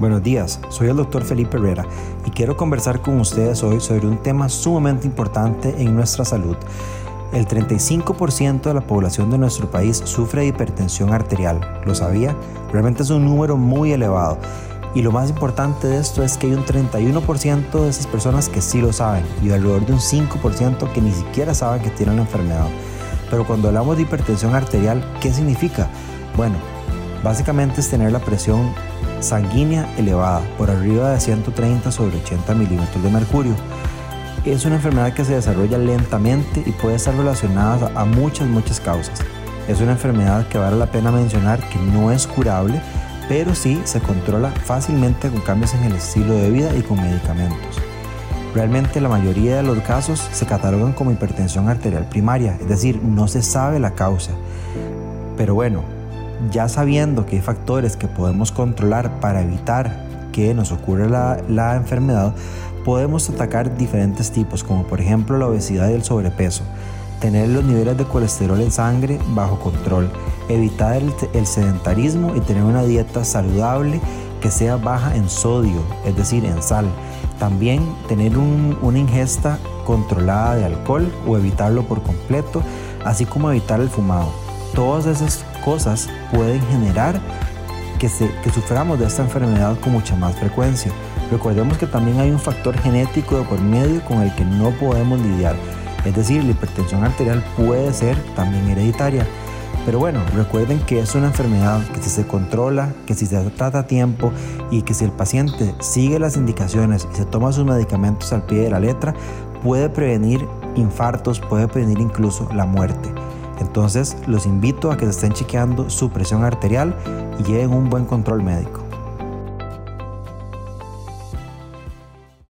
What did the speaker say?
Buenos días, soy el doctor Felipe Herrera y quiero conversar con ustedes hoy sobre un tema sumamente importante en nuestra salud. El 35% de la población de nuestro país sufre de hipertensión arterial. ¿Lo sabía? Realmente es un número muy elevado. Y lo más importante de esto es que hay un 31% de esas personas que sí lo saben y alrededor de un 5% que ni siquiera saben que tienen la enfermedad. Pero cuando hablamos de hipertensión arterial, ¿qué significa? Bueno, básicamente es tener la presión sanguínea elevada, por arriba de 130 sobre 80 milímetros de mercurio. Es una enfermedad que se desarrolla lentamente y puede estar relacionada a muchas, muchas causas. Es una enfermedad que vale la pena mencionar que no es curable, pero sí se controla fácilmente con cambios en el estilo de vida y con medicamentos. Realmente la mayoría de los casos se catalogan como hipertensión arterial primaria, es decir, no se sabe la causa. Pero bueno, ya sabiendo que hay factores que podemos controlar para evitar que nos ocurra la, la enfermedad, podemos atacar diferentes tipos, como por ejemplo la obesidad y el sobrepeso, tener los niveles de colesterol en sangre bajo control, evitar el, sedentarismo y tener una dieta saludable que sea baja en sodio, es decir, en sal. También tener un, una ingesta controlada de alcohol o evitarlo por completo, así como evitar el fumado. Todas esas cosas pueden generar que, se, que suframos de esta enfermedad con mucha más frecuencia. Recordemos que también hay un factor genético de por medio con el que no podemos lidiar. Es decir, la hipertensión arterial puede ser también hereditaria. Pero bueno, recuerden que es una enfermedad que si se controla, que si se trata a tiempo y que si el paciente sigue las indicaciones y se toma sus medicamentos al pie de la letra, puede prevenir infartos, puede prevenir incluso la muerte. Entonces, los invito a que se estén chequeando su presión arterial y lleven un buen control médico.